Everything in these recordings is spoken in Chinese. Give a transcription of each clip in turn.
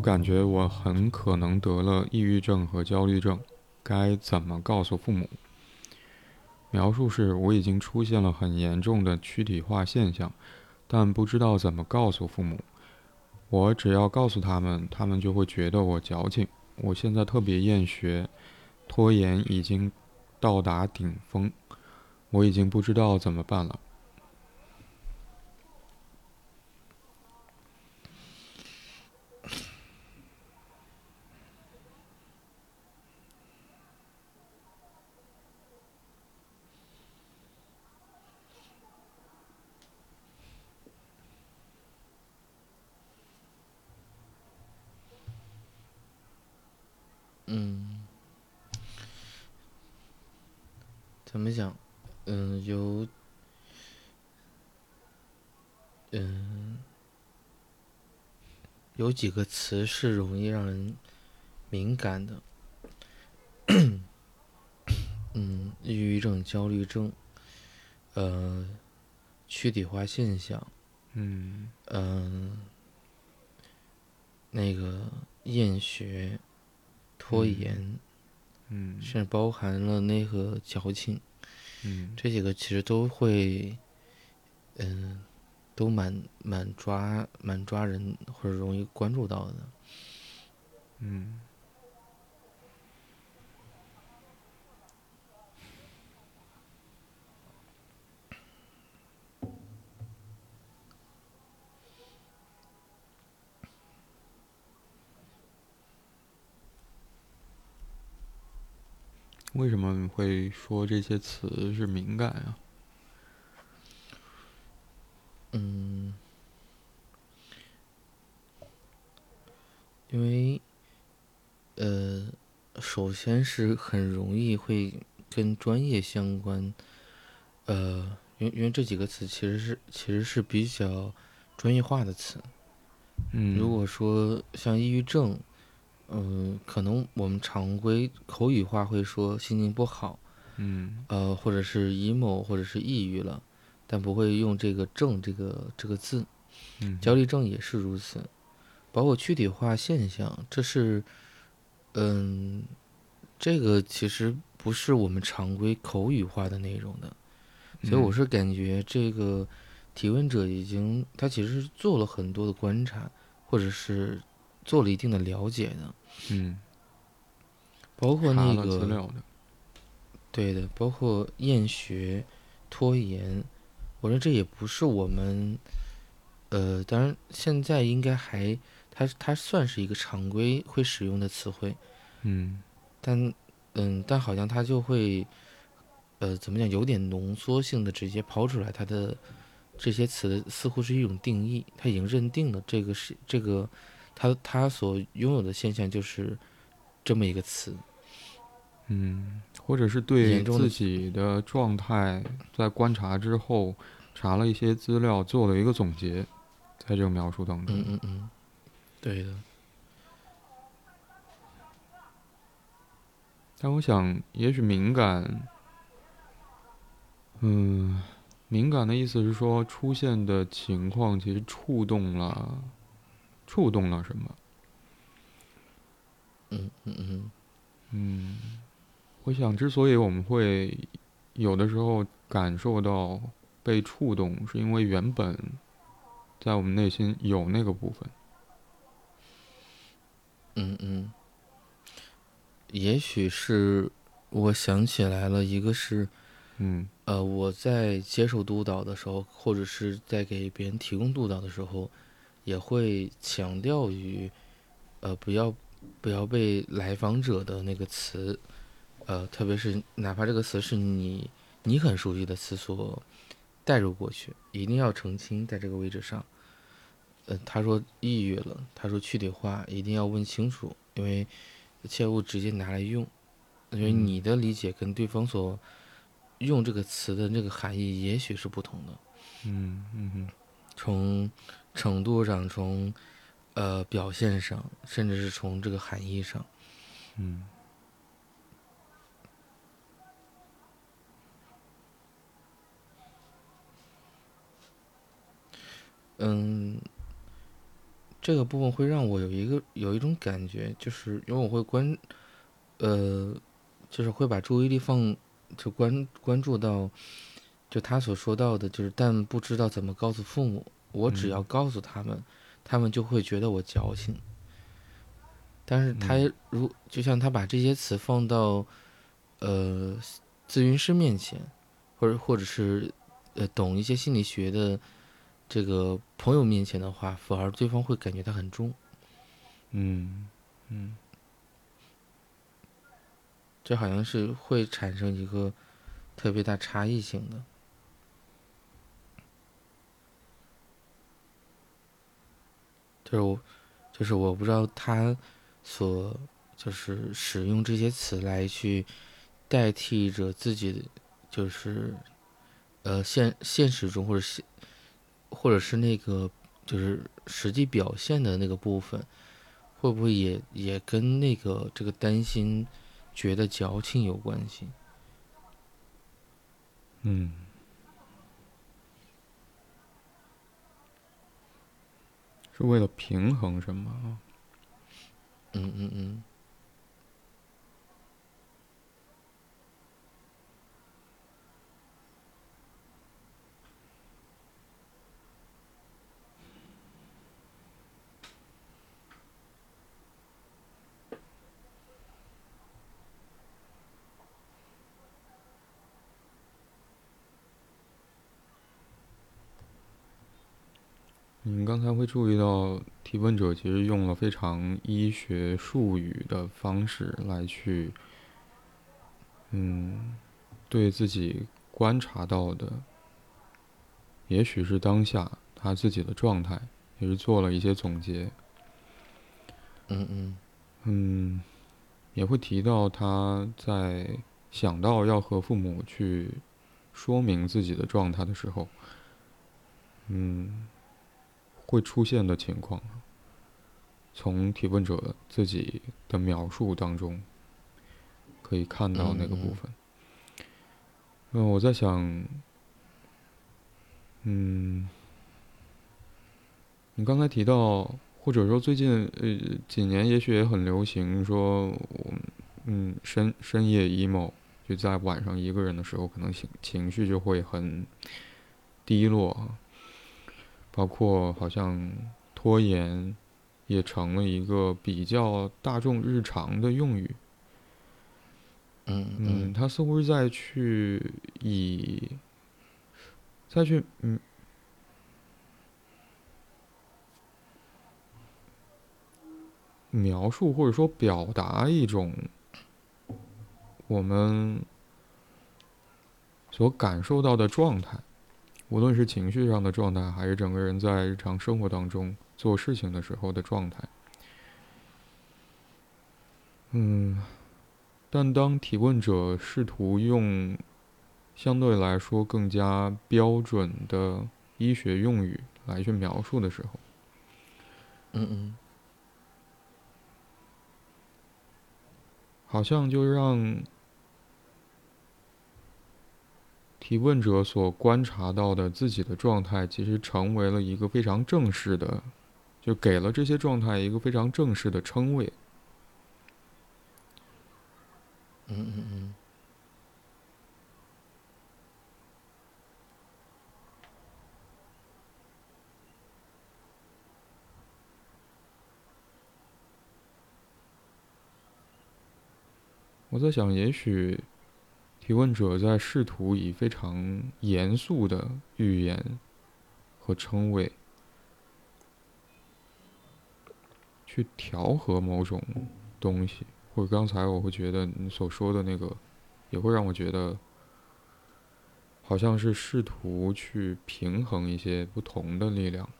我感觉我很可能得了抑郁症和焦虑症，该怎么告诉父母？描述是我已经出现了很严重的躯体化现象，但不知道怎么告诉父母。我只要告诉他们，他们就会觉得我矫情。我现在特别厌学，拖延已经到达顶峰，我已经不知道怎么办了。嗯，怎么讲？嗯，有，嗯，有几个词是容易让人敏感的。嗯，抑郁症、焦虑症，呃，躯体化现象，嗯嗯，那个厌学。拖延，嗯，甚至包含了那个矫情，嗯，这几个其实都会，嗯，都蛮蛮抓蛮抓人或者容易关注到的，嗯。为什么会说这些词是敏感啊？因为，呃，首先是很容易会跟专业相关，呃，因为因为这几个词其实是其实是比较专业化的词。嗯，如果说像抑郁症。嗯，可能我们常规口语化会说心情不好，嗯，呃，或者是 emo，或者是抑郁了，但不会用这个“症”这个这个字。嗯，焦虑症也是如此，包括躯体化现象，这是，嗯，这个其实不是我们常规口语化的内容的，所以我是感觉这个提问者已经他其实是做了很多的观察，或者是做了一定的了解的。嗯，包括那个资料的，对的，包括厌学、拖延，我说这也不是我们，呃，当然现在应该还，它它算是一个常规会使用的词汇，嗯，但嗯，但好像它就会，呃，怎么讲，有点浓缩性的直接抛出来，它的这些词似乎是一种定义，它已经认定了这个是这个。它它所拥有的现象就是这么一个词，嗯，或者是对自己的状态在观察之后查了一些资料，做了一个总结，在这个描述当中，嗯嗯嗯，对的。但我想，也许敏感，嗯，敏感的意思是说，出现的情况其实触动了。触动了什么？嗯嗯嗯嗯，我想，之所以我们会有的时候感受到被触动，是因为原本在我们内心有那个部分。嗯嗯，也许是我想起来了，一个是，嗯呃，我在接受督导的时候，或者是在给别人提供督导的时候。也会强调于，呃，不要不要被来访者的那个词，呃，特别是哪怕这个词是你你很熟悉的词所带入过去，一定要澄清在这个位置上。呃，他说抑郁了，他说躯体话，一定要问清楚，因为切勿直接拿来用，因为你的理解跟对方所用这个词的那个含义也许是不同的。嗯嗯嗯，从。程度上，从呃表现上，甚至是从这个含义上，嗯，嗯，这个部分会让我有一个有一种感觉，就是因为我会关，呃，就是会把注意力放，就关关注到，就他所说到的，就是但不知道怎么告诉父母，我只要告诉他们，他们就会觉得我矫情。但是他如就像他把这些词放到，呃，咨询师面前，或者或者是，呃，懂一些心理学的。这个朋友面前的话，反而对方会感觉他很重。嗯嗯，这好像是会产生一个特别大差异性的。就是我，就是我不知道他所就是使用这些词来去代替着自己，就是呃现现实中或者现。或者是那个，就是实际表现的那个部分，会不会也也跟那个这个担心、觉得矫情有关系？嗯，是为了平衡什么？嗯嗯嗯。你刚才会注意到，提问者其实用了非常医学术语的方式来去，嗯，对自己观察到的，也许是当下他自己的状态，也是做了一些总结。嗯嗯嗯，也会提到他在想到要和父母去说明自己的状态的时候，嗯。会出现的情况，从提问者自己的描述当中可以看到那个部分。嗯，我在想，嗯，你刚才提到，或者说最近呃几年，也许也很流行说，我嗯深深夜 emo，就在晚上一个人的时候，可能情情绪就会很低落。包括好像拖延也成了一个比较大众日常的用语。嗯嗯，他似乎是在去以再去嗯描述或者说表达一种我们所感受到的状态。无论是情绪上的状态，还是整个人在日常生活当中做事情的时候的状态，嗯，但当提问者试图用相对来说更加标准的医学用语来去描述的时候，嗯嗯，好像就让。提问者所观察到的自己的状态，其实成为了一个非常正式的，就给了这些状态一个非常正式的称谓。嗯嗯嗯。我在想，也许。提问者在试图以非常严肃的语言和称谓去调和某种东西，或者刚才我会觉得你所说的那个，也会让我觉得好像是试图去平衡一些不同的力量。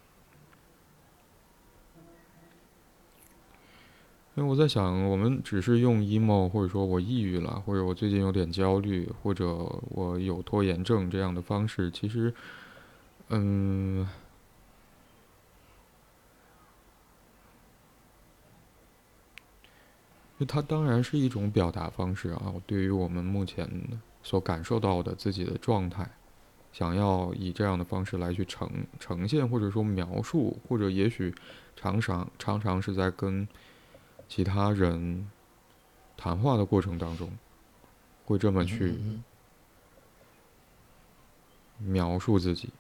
因为我在想，我们只是用 emo，或者说我抑郁了，或者我最近有点焦虑，或者我有拖延症这样的方式，其实，嗯，它当然是一种表达方式啊。对于我们目前所感受到的自己的状态，想要以这样的方式来去呈呈现，或者说描述，或者也许常常常常是在跟其他人谈话的过程当中，会这么去描述自己，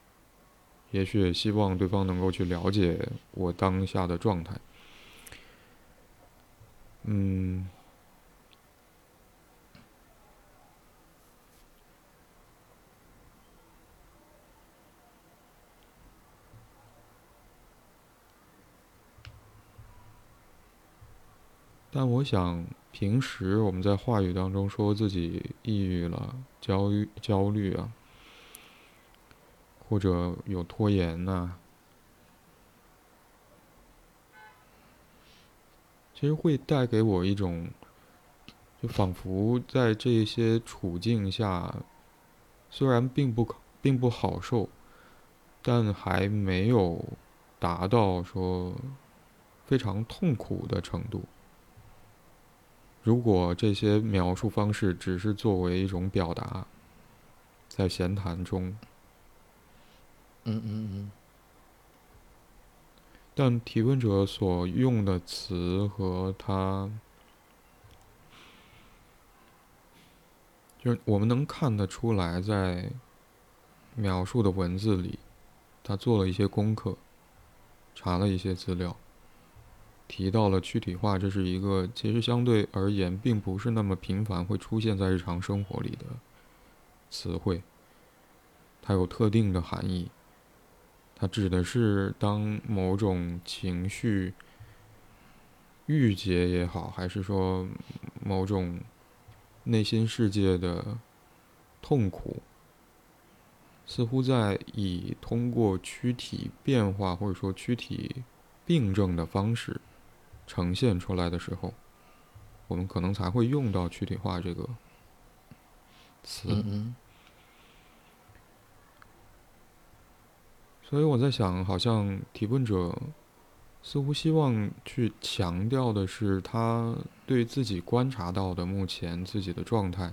也许也希望对方能够去了解我当下的状态。嗯。但我想，平时我们在话语当中说自己抑郁了、焦虑、焦虑啊，或者有拖延呐，其实会带给我一种，就仿佛在这些处境下，虽然并不并不好受，但还没有达到说非常痛苦的程度。如果这些描述方式只是作为一种表达，在闲谈中，嗯嗯嗯，但提问者所用的词和他，就是我们能看得出来，在描述的文字里，他做了一些功课，查了一些资料。提到了躯体化，这是一个其实相对而言并不是那么频繁会出现在日常生活里的词汇。它有特定的含义，它指的是当某种情绪郁结也好，还是说某种内心世界的痛苦，似乎在以通过躯体变化或者说躯体病症的方式。呈现出来的时候，我们可能才会用到“躯体化”这个词。所以我在想，好像提问者似乎希望去强调的是，他对自己观察到的目前自己的状态，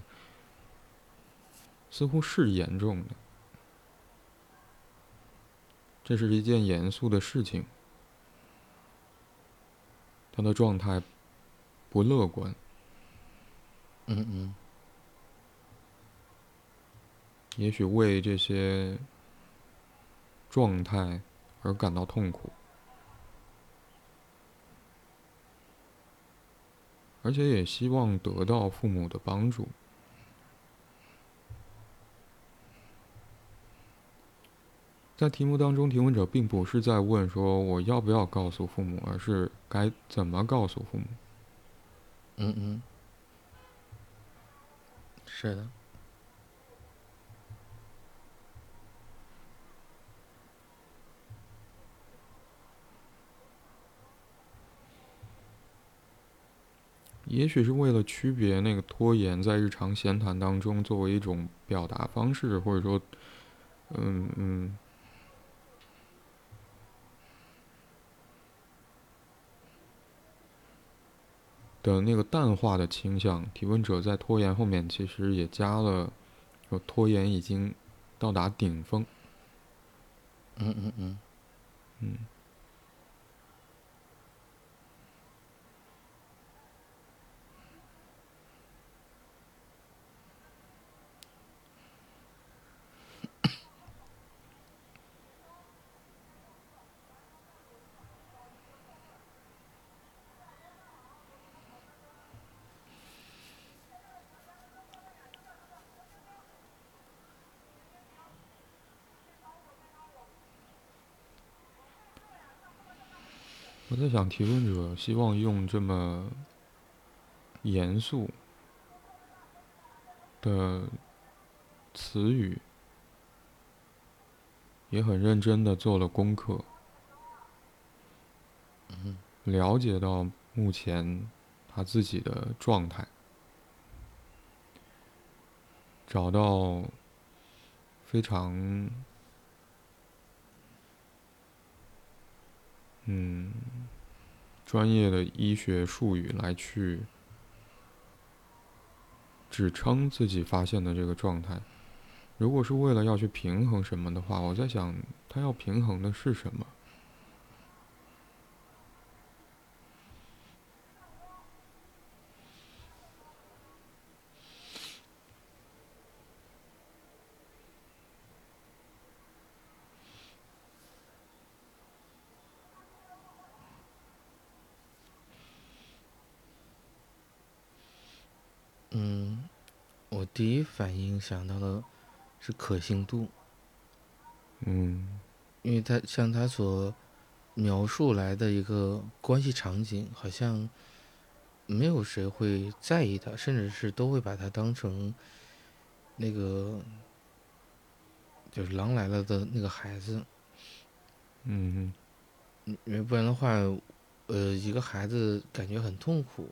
似乎是严重的，这是一件严肃的事情。他的状态不乐观。嗯嗯。也许为这些状态而感到痛苦，而且也希望得到父母的帮助。在题目当中，提问者并不是在问说我要不要告诉父母，而是该怎么告诉父母。嗯嗯，是的。也许是为了区别那个拖延在日常闲谈当中作为一种表达方式，或者说，嗯嗯。的那个淡化的倾向，提问者在拖延后面其实也加了，说拖延已经到达顶峰。嗯嗯嗯，嗯。我在想，提问者希望用这么严肃的词语，也很认真的做了功课，了解到目前他自己的状态，找到非常。嗯，专业的医学术语来去指称自己发现的这个状态，如果是为了要去平衡什么的话，我在想，他要平衡的是什么？嗯，我第一反应想到的是可信度，嗯。因为他像他所描述来的一个关系场景，好像没有谁会在意他，甚至是都会把他当成那个就是狼来了的那个孩子，嗯因为不然的话，呃，一个孩子感觉很痛苦，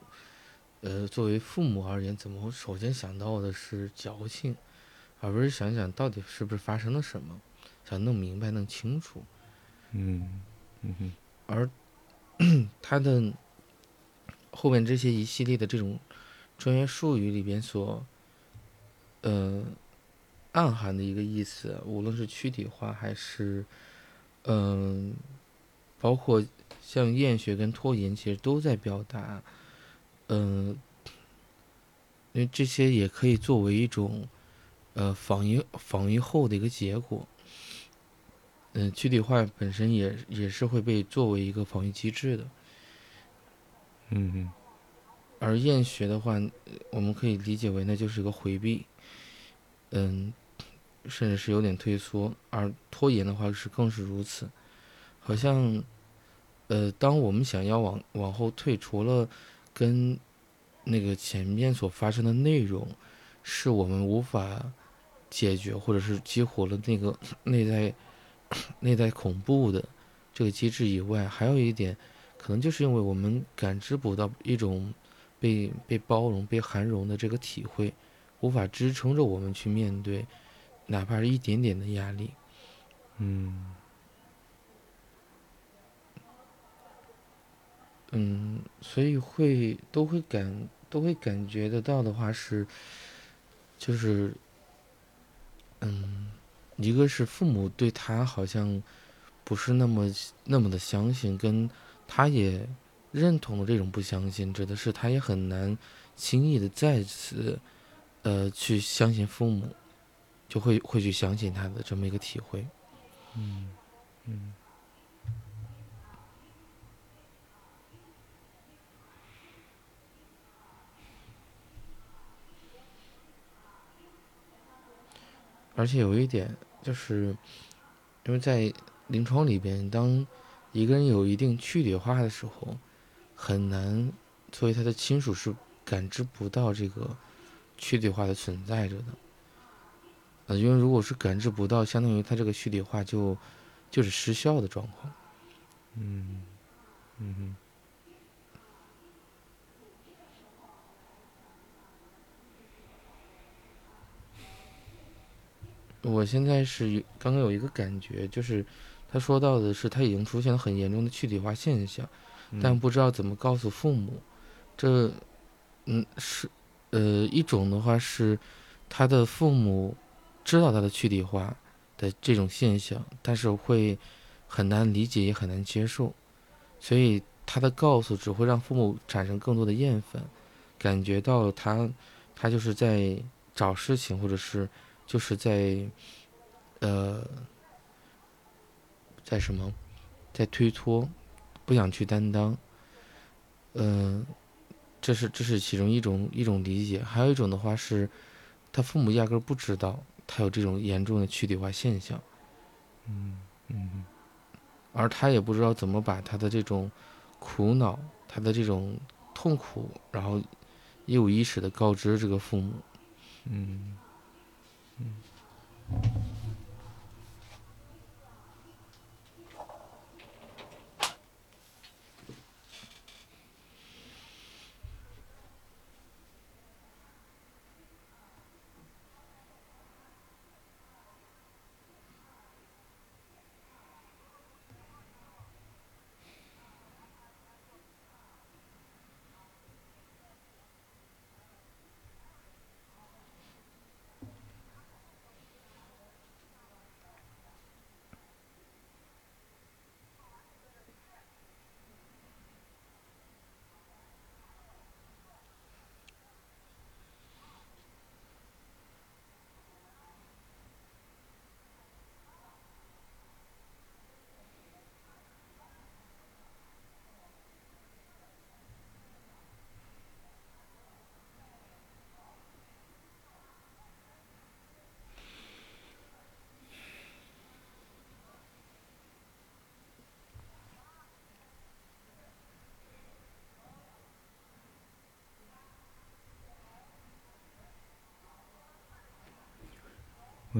呃，作为父母而言，怎么首先想到的是矫情，而不是想想到底是不是发生了什么，想弄明白、弄清楚。嗯嗯哼而 他的后面这些一系列的这种专业术语里边所，呃，暗含的一个意思，无论是躯体化还是，嗯、包括像厌学跟拖延，其实都在表达，嗯、因为这些也可以作为一种，呃，防御防御后的一个结果。嗯，躯体化本身也也是会被作为一个防御机制的，嗯嗯而厌学的话，呃我们可以理解为那就是一个回避，嗯，甚至是有点退缩，而拖延的话是更是如此，好像，呃，当我们想要往往后退，除了跟那个前面所发生的内容是我们无法解决，或者是激活了那个 内在 内在恐怖的这个机制以外，还有一点，可能就是因为我们感知不到一种被 被包容、被涵容的这个体会，无法支撑着我们去面对，哪怕是一点点的压力。嗯嗯，所以会都会感都会感觉得到的话是，就是，嗯，一个是父母对他好像不是那么那么的相信，跟他也认同这种不相信，指的是他也很难轻易的再次，呃，去相信父母，就会会去相信他的这么一个体会。嗯嗯而且有一点就是，因为在临床里边，当一个人有一定躯体化的时候，很难作为他的亲属是感知不到这个躯体化的存在着的。呃，因为如果是感知不到，相当于他这个躯体化就就是失效的状况。嗯嗯哼我现在是有刚刚有一个感觉，就是他说到的是他已经出现了很严重的躯体化现象，但不知道怎么告诉父母。这，嗯，是，呃，一种的话是他的父母知道他的躯体化的这种现象，但是会很难理解，也很难接受，所以他的告诉只会让父母产生更多的厌烦，感觉到他他就是在找事情，或者是就是在，呃，在什么，在推脱，不想去担当，嗯、这是这是其中一种一种理解，还有一种的话是，他父母压根儿不知道他有这种严重的躯体化现象，嗯嗯而他也不知道怎么把他的这种苦恼、他的这种痛苦，然后一五一十的告知这个父母。嗯我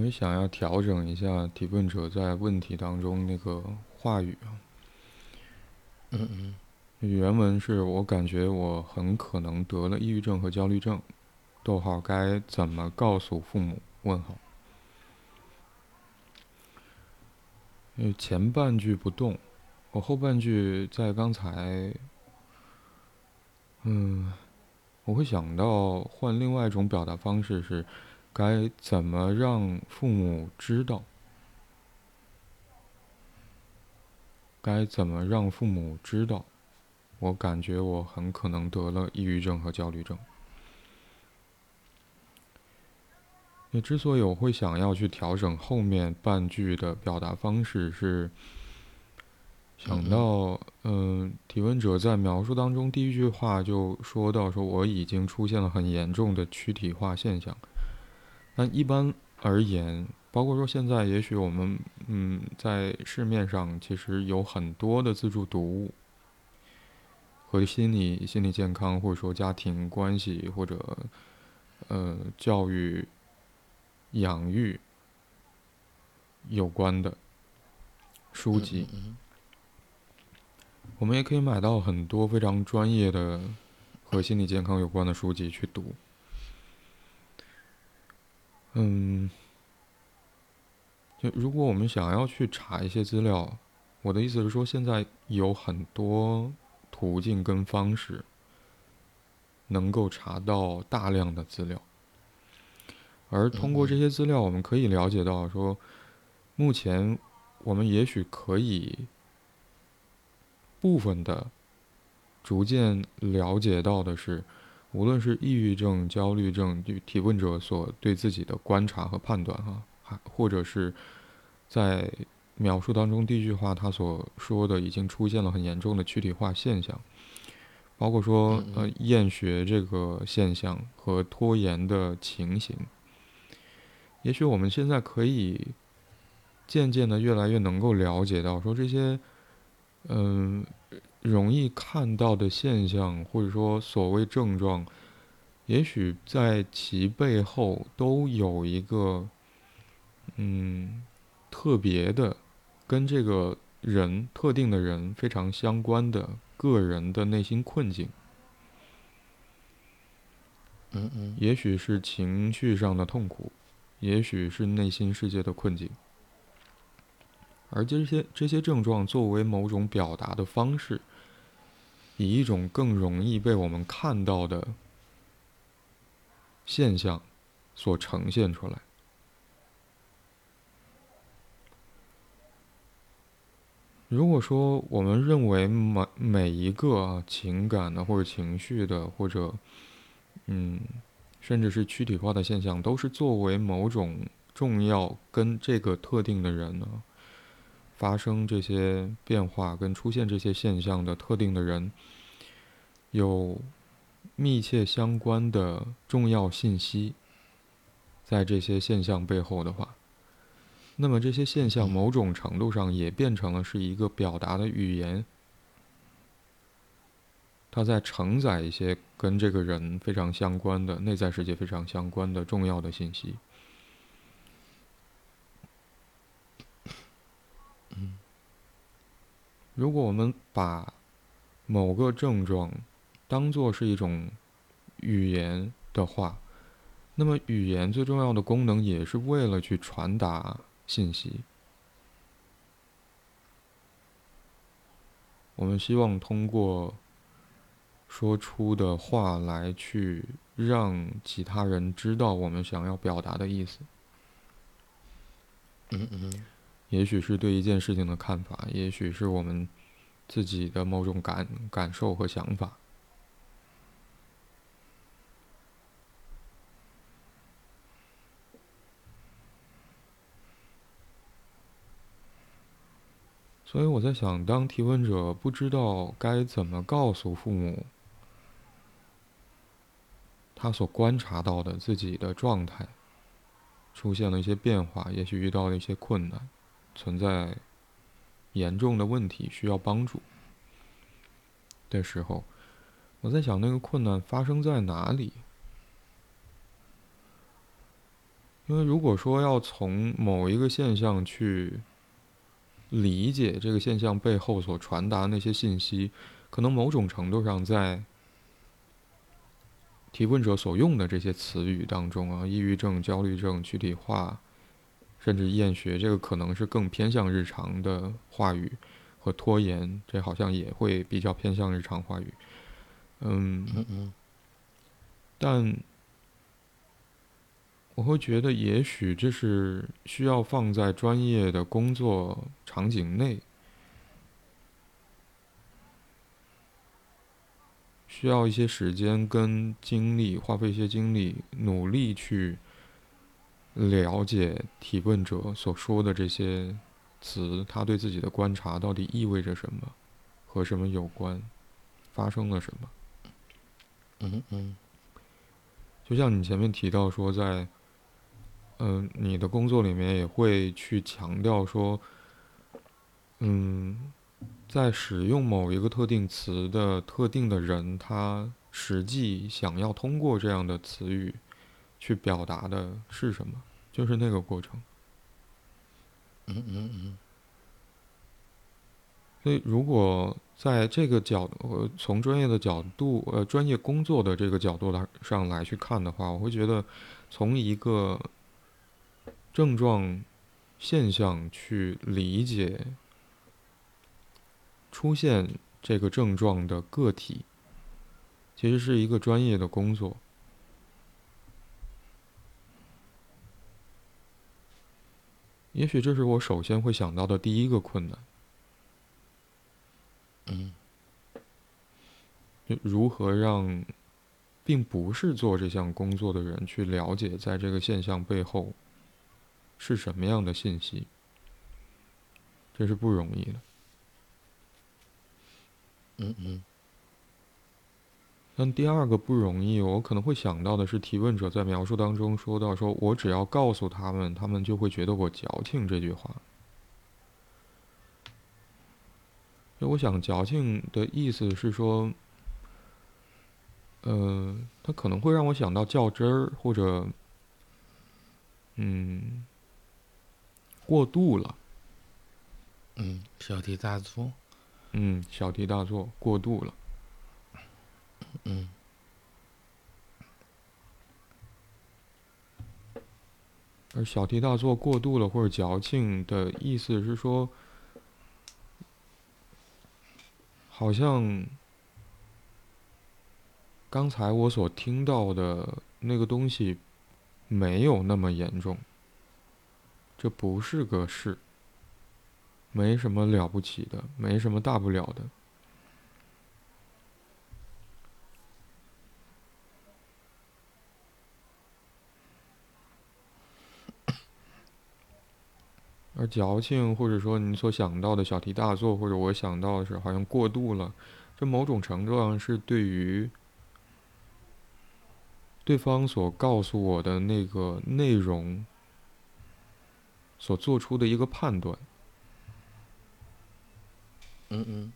也想要调整一下提问者在问题当中那个话语啊。嗯嗯。原文是我感觉我很可能得了抑郁症和焦虑症。逗号该怎么告诉父母？问号。因为前半句不动，我后半句在刚才，嗯，我会想到换另外一种表达方式是，该怎么让父母知道？该怎么让父母知道？我感觉我很可能得了抑郁症和焦虑症。你之所以我会想要去调整后面半句的表达方式，是想到，嗯，提问者在描述当中第一句话就说到说我已经出现了很严重的躯体化现象。那一般而言，包括说现在，也许我们，嗯，在市面上其实有很多的自助读物和心理心理健康，或者说家庭关系或者，呃，教育。养育有关的书籍，我们也可以买到很多非常专业的和心理健康有关的书籍去读。嗯，就如果我们想要去查一些资料，我的意思是说，现在有很多途径跟方式能够查到大量的资料。而通过这些资料，我们可以了解到，说目前我们也许可以部分的逐渐了解到的是，无论是抑郁症、焦虑症，就提问者所对自己的观察和判断，哈，还或者是在描述当中第一句话他所说的已经出现了很严重的躯体化现象，包括说呃厌学这个现象和拖延的情形。也许我们现在可以渐渐的越来越能够了解到，说这些嗯容易看到的现象，或者说所谓症状，也许在其背后都有一个嗯特别的跟这个人特定的人非常相关的个人的内心困境。嗯嗯，也许是情绪上的痛苦。也许是内心世界的困境，而这些这些症状作为某种表达的方式，以一种更容易被我们看到的现象所呈现出来。如果说我们认为每每一个情感的或者情绪的或者嗯。甚至是躯体化的现象，都是作为某种重要跟这个特定的人呢发生这些变化跟出现这些现象的特定的人有密切相关的重要信息，在这些现象背后的话，那么这些现象某种程度上也变成了是一个表达的语言。它在承载一些跟这个人非常相关的内在世界非常相关的重要的信息。如果我们把某个症状当做是一种语言的话，那么语言最重要的功能也是为了去传达信息。我们希望通过。说出的话来去让其他人知道我们想要表达的意思。嗯嗯，也许是对一件事情的看法，也许是我们自己的某种感感受和想法。所以我在想，当提问者不知道该怎么告诉父母。他所观察到的自己的状态出现了一些变化，也许遇到了一些困难，存在严重的问题需要帮助的时候，我在想那个困难发生在哪里？因为如果说要从某一个现象去理解这个现象背后所传达那些信息，可能某种程度上在提问者所用的这些词语当中啊，抑郁症、焦虑症、躯体化，甚至厌学，这个可能是更偏向日常的话语和拖延，这好像也会比较偏向日常话语。嗯嗯嗯但我会觉得，也许这是需要放在专业的工作场景内，需要一些时间跟精力，花费一些精力，努力去了解提问者所说的这些词，他对自己的观察到底意味着什么，和什么有关，发生了什么。嗯嗯就像你前面提到说，在嗯、你的工作里面也会去强调说，嗯，在使用某一个特定词的特定的人，他实际想要通过这样的词语去表达的是什么，就是那个过程。嗯嗯嗯所以，如果在这个角，呃，从专业的角度，呃，专业工作的这个角度来上来去看的话，我会觉得，从一个症状现象去理解出现这个症状的个体，其实是一个专业的工作。也许这是我首先会想到的第一个困难。嗯如何让并不是做这项工作的人去了解，在这个现象背后是什么样的信息，这是不容易的。嗯嗯但第二个不容易，我可能会想到的是，提问者在描述当中说到说，我只要告诉他们，他们就会觉得我矫情这句话。就我想，矫情的意思是说，呃，它可能会让我想到较真儿，或者，嗯，过度了，嗯，小题大做。嗯，小题大做，过度了。嗯而小题大做、过度了或者矫情的意思是说，好像刚才我所听到的那个东西没有那么严重，这不是个事，没什么了不起的，没什么大不了的。而矫情，或者说你所想到的小题大做，或者我想到的是好像过度了，这某种程度上是对于对方所告诉我的那个内容所做出的一个判断。嗯嗯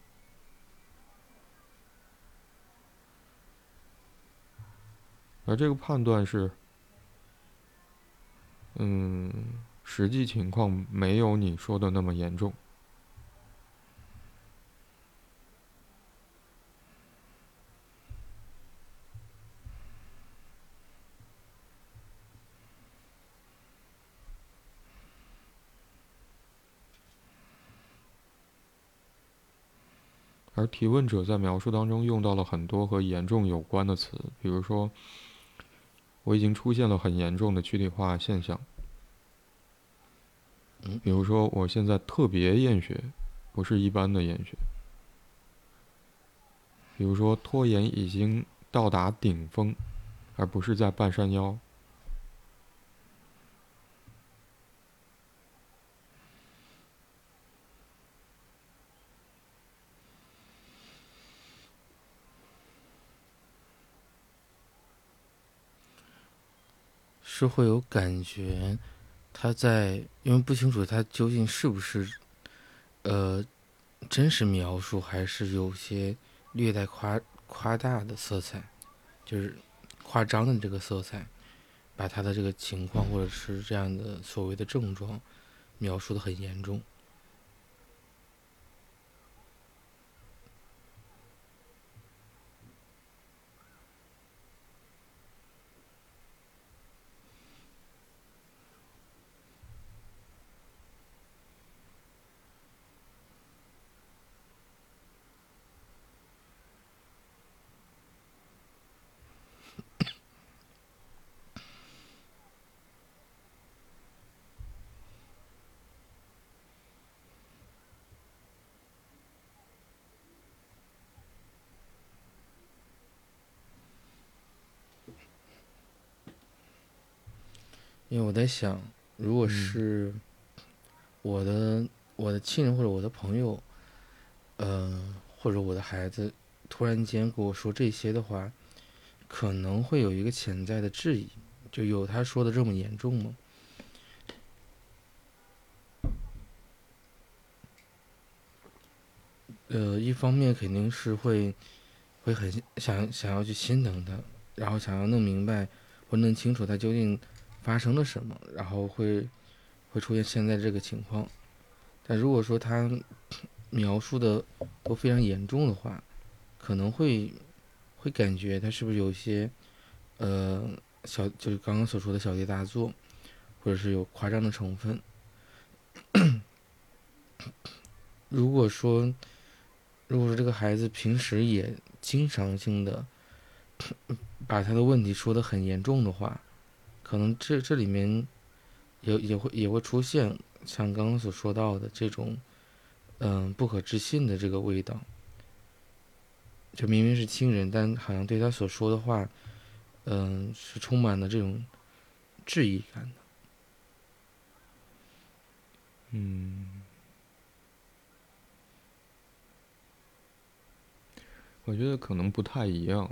而这个判断是，嗯，实际情况没有你说的那么严重。而提问者在描述当中用到了很多和严重有关的词，比如说，我已经出现了很严重的躯体化现象，嗯比如说我现在特别厌学，不是一般的厌学，比如说拖延已经到达顶峰，而不是在半山腰。是会有感觉，他在因为不清楚他究竟是不是呃真实描述，还是有些略带夸夸大的色彩，就是夸张的这个色彩。把他的这个情况或者是这样的所谓的症状描述的很严重。我在想，如果是我的我的亲人或者我的朋友，呃，或者我的孩子，突然间跟我说这些的话，可能会有一个潜在的质疑，就有他说的这么严重吗？呃，一方面肯定是会会很想想要去心疼他，然后想要弄明白或弄清楚他究竟。发生了什么，然后会会出现现在这个情况。但如果说他描述的都非常严重的话，可能会会感觉他是不是有一些呃小就是刚刚所说的小题大做，或者是有夸张的成分。如果说如果说这个孩子平时也经常性的把他的问题说的很严重的话，可能这这里面也也会也会出现像刚刚所说到的这种，嗯，不可置信的这个味道。就明明是亲人，但好像对他所说的话，嗯，是充满了这种质疑感的。嗯，我觉得可能不太一样。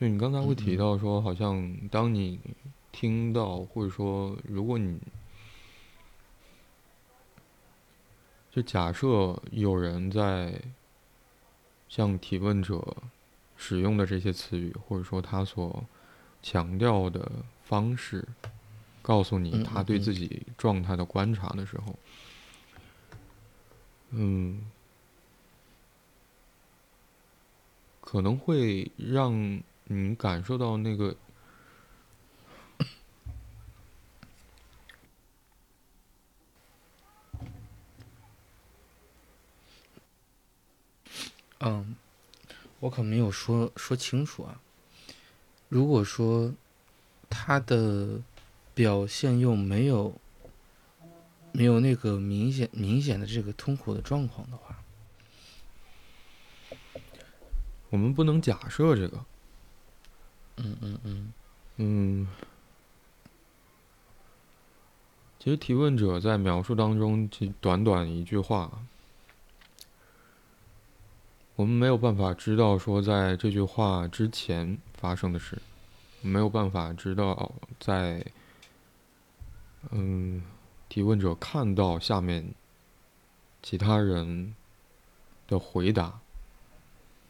就你刚才会提到说，好像当你听到或者说，如果你就假设有人在向提问者使用的这些词语，或者说他所强调的方式，告诉你他对自己状态的观察的时候，嗯，可能会让。你感受到那个，嗯，我可没有说说清楚啊。如果说他的表现又没有没有那个明显明显的这个痛苦的状况的话，我们不能假设这个。嗯嗯嗯嗯，其实提问者在描述当中，这短短一句话，我们没有办法知道说在这句话之前发生的事，没有办法知道在嗯提问者看到下面其他人的回答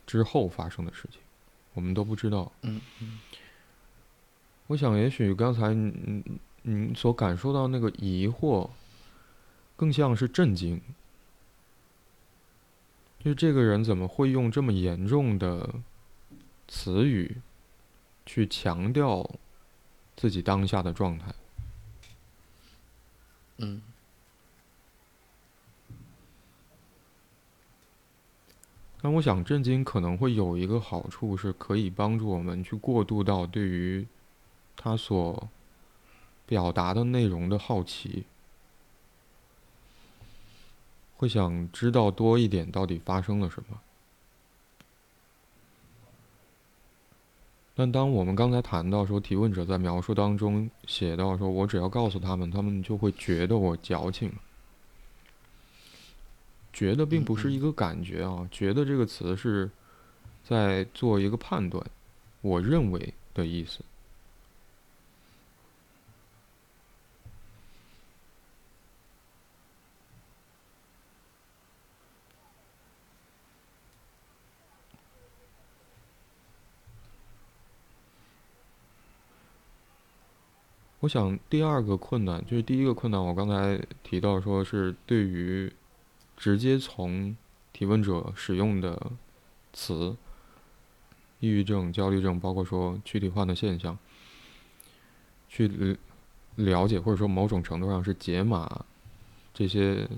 之后发生的事情。我们都不知道。嗯嗯，我想，也许刚才你你所感受到那个疑惑，更像是震惊。就这个人怎么会用这么严重的词语去强调自己当下的状态？嗯。但我想，震惊可能会有一个好处，是可以帮助我们去过渡到对于他所表达的内容的好奇，会想知道多一点到底发生了什么。但当我们刚才谈到说，提问者在描述当中写到说，我只要告诉他们，他们就会觉得我矫情。觉得并不是一个感觉啊，觉得这个词是在做一个判断，我认为的意思。我想第二个困难就是第一个困难，我刚才提到说是对于直接从提问者使用的词，抑郁症、焦虑症，包括说躯体化的现象，去了解或者说某种程度上是解码这些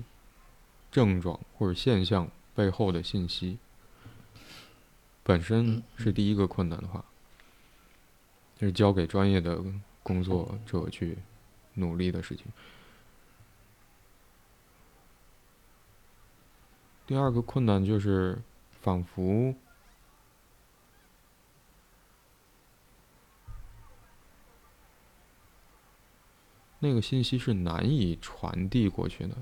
症状或者现象背后的信息，本身是第一个困难的话，就是交给专业的。工作者去努力的事情。第二个困难就是，仿佛那个信息是难以传递过去的。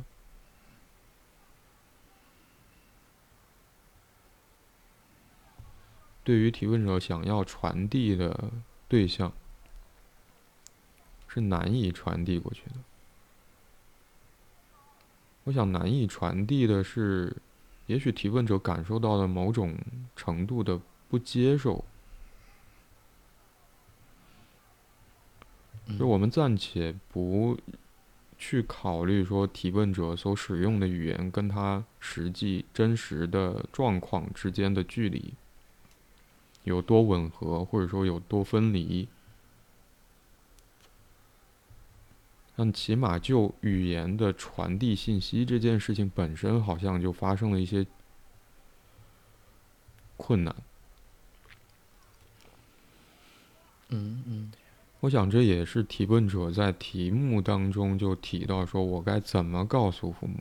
对于提问者想要传递的对象。是难以传递过去的。我想，难以传递的是，也许提问者感受到了某种程度的不接受。就我们暂且不去考虑说提问者所使用的语言跟他实际真实的状况之间的距离有多吻合，或者说有多分离。但起码就语言的传递信息这件事情本身，好像就发生了一些困难。嗯嗯，我想这也是提问者在题目当中就提到说，我该怎么告诉父母。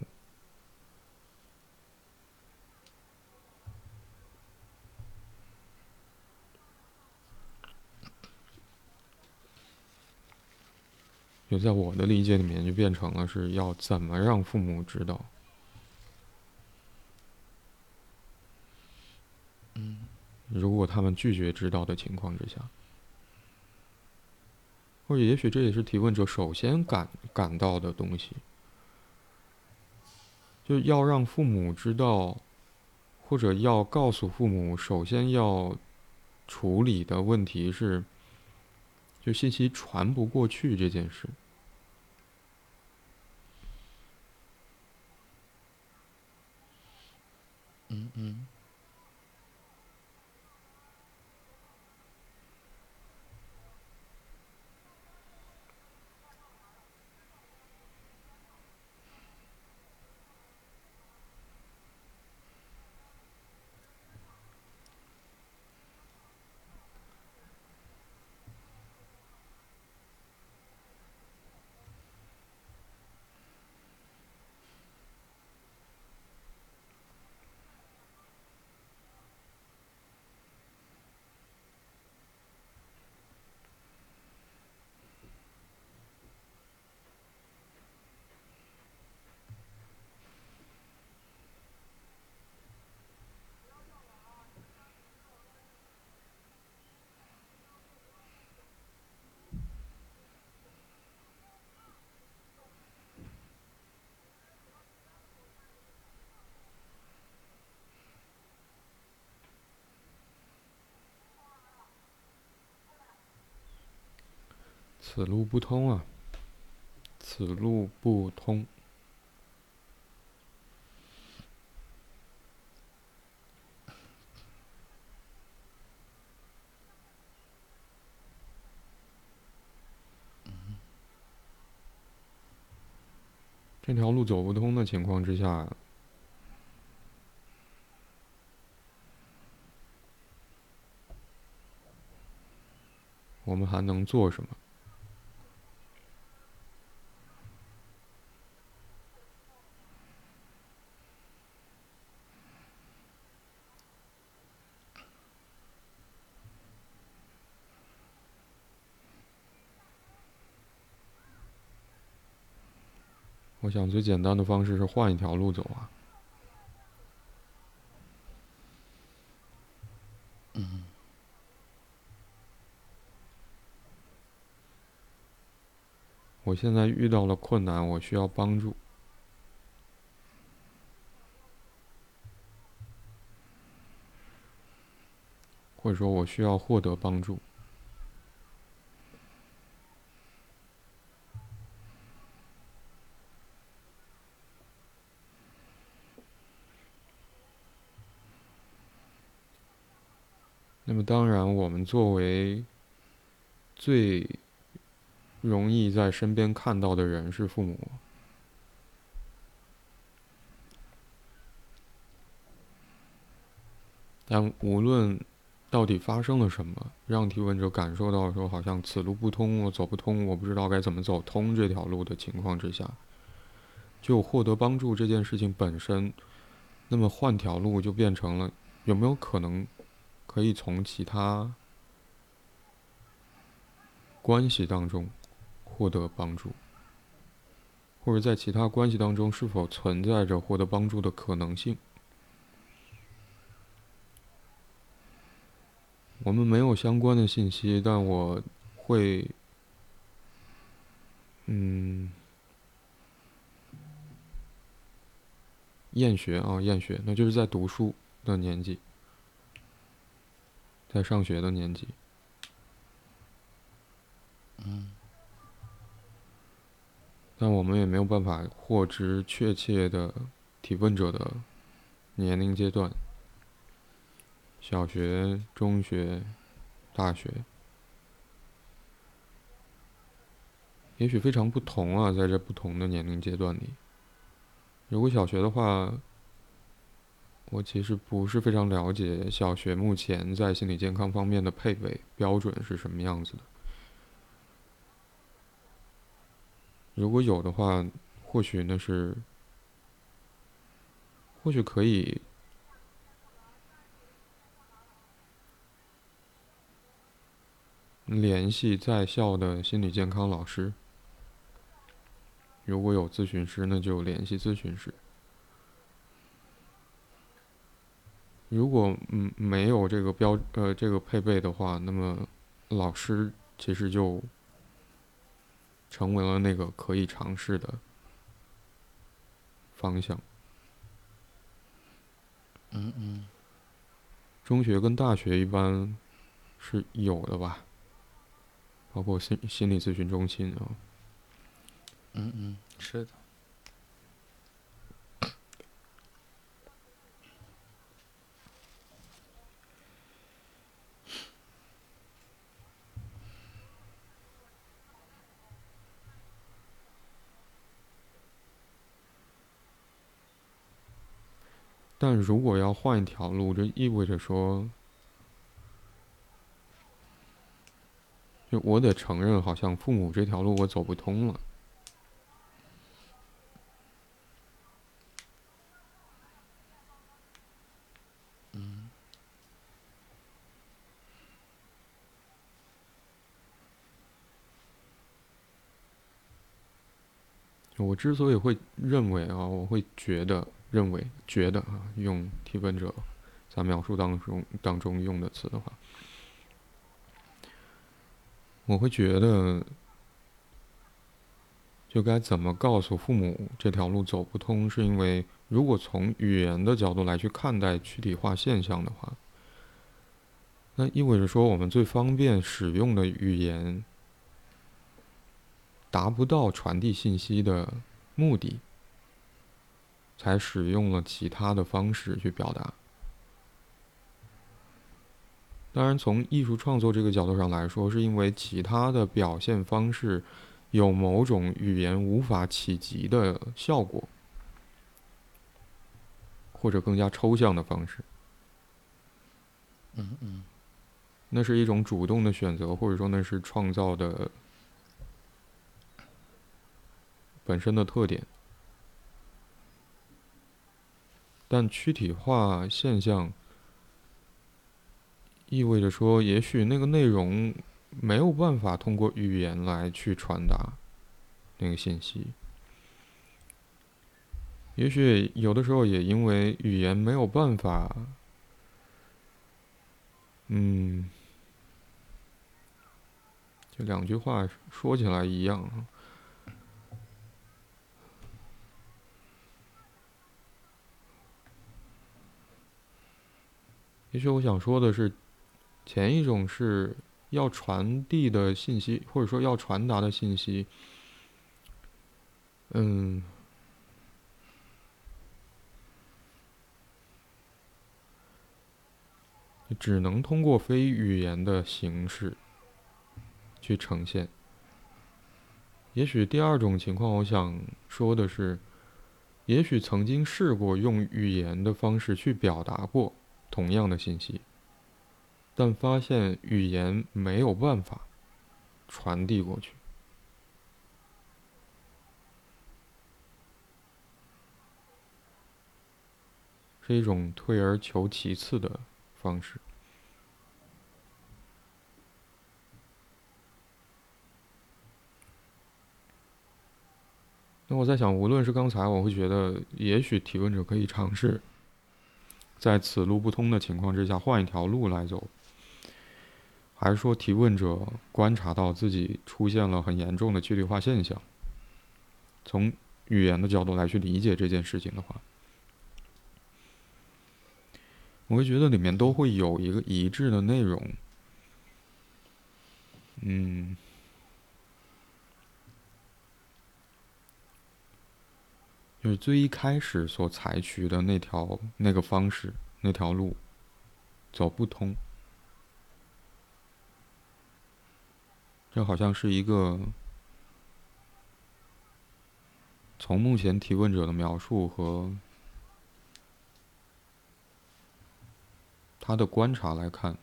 就在我的理解里面，就变成了是要怎么让父母知道。嗯，如果他们拒绝知道的情况之下，或者也许这也是提问者首先感感到的东西，就要让父母知道，或者要告诉父母，首先要处理的问题是。就信息传不过去这件事，嗯嗯。此路不通啊！此路不通。这条路走不通的情况之下，我们还能做什么？我想最简单的方式是换一条路走啊。嗯。我现在遇到了困难，我需要帮助，或者说我需要获得帮助。那么当然，我们作为最容易在身边看到的人是父母。但无论到底发生了什么，让提问者感受到说好像此路不通，我走不通，我不知道该怎么走通这条路的情况之下，就获得帮助这件事情本身，那么换条路就变成了有没有可能可以从其他关系当中获得帮助，或者在其他关系当中是否存在着获得帮助的可能性？我们没有相关的信息，但我会，嗯，厌学啊，厌学，那就是在读书的年纪，在上学的年纪，嗯，但我们也没有办法获知确切的提问者的年龄阶段。小学、中学、大学，也许非常不同啊，在这不同的年龄阶段里。如果小学的话，我其实不是非常了解小学目前在心理健康方面的配备标准是什么样子的。如果有的话，或许那是，或许可以。联系在校的心理健康老师，如果有咨询师，那就联系咨询师。如果嗯没有这个标呃这个配备的话，那么老师其实就成为了那个可以尝试的方向。嗯嗯。中学跟大学一般是有的吧。包括心心理咨询中心啊，嗯嗯，是的。但如果要换一条路，就意味着说。就我得承认，好像父母这条路我走不通了。嗯。我之所以会认为啊，我会觉得认为觉得啊，用提问者在描述当中当中用的词的话。我会觉得，就该怎么告诉父母这条路走不通，是因为如果从语言的角度来去看待躯体化现象的话，那意味着说我们最方便使用的语言达不到传递信息的目的，才使用了其他的方式去表达。当然，从艺术创作这个角度上来说，是因为其他的表现方式有某种语言无法企及的效果，或者更加抽象的方式。嗯嗯，那是一种主动的选择，或者说那是创造的本身的特点。但躯体化现象。意味着说，也许那个内容没有办法通过语言来去传达那个信息。也许有的时候也因为语言没有办法，嗯，这两句话说起来一样。也许我想说的是。前一种是要传递的信息，或者说要传达的信息，嗯，只能通过非语言的形式去呈现。也许第二种情况，我想说的是，也许曾经试过用语言的方式去表达过同样的信息，但发现语言没有办法传递过去。是一种退而求其次的方式。那我在想，无论是刚才，我会觉得，也许提问者可以尝试，在此路不通的情况之下，换一条路来走；还是说，提问者观察到自己出现了很严重的距离化现象，从语言的角度来去理解这件事情的话。我会觉得里面都会有一个一致的内容，嗯，就是最一开始所采取的那条那个方式那条路走不通，这好像是一个从目前提问者的描述和。他的观察来看，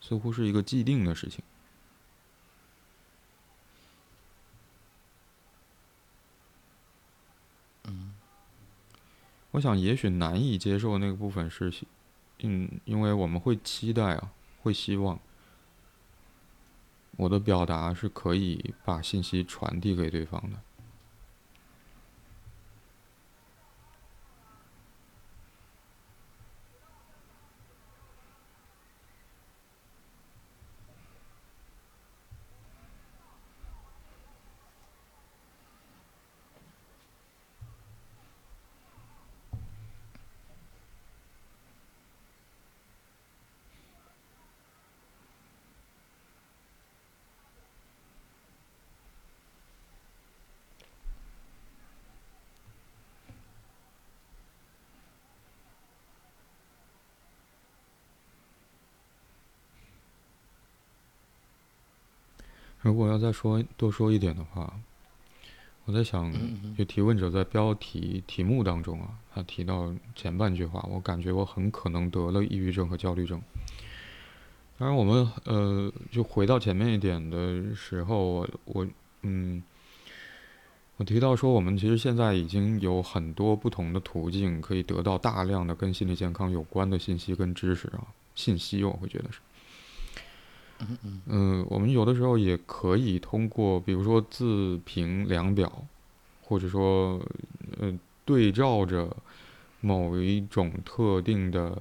似乎是一个既定的事情。我想也许难以接受那个部分是，嗯，因为我们会期待啊，会希望我的表达是可以把信息传递给对方的。如果要再说多说一点的话，我在想，就提问者在标题题目当中啊，他提到前半句话，我感觉我很可能得了抑郁症和焦虑症。当然，我们呃，就回到前面一点的时候，我我嗯，我提到说，我们其实现在已经有很多不同的途径可以得到大量的跟心理健康有关的信息跟知识啊，信息我会觉得是。嗯我们有的时候也可以通过，比如说自评量表，或者说，呃，对照着某一种特定的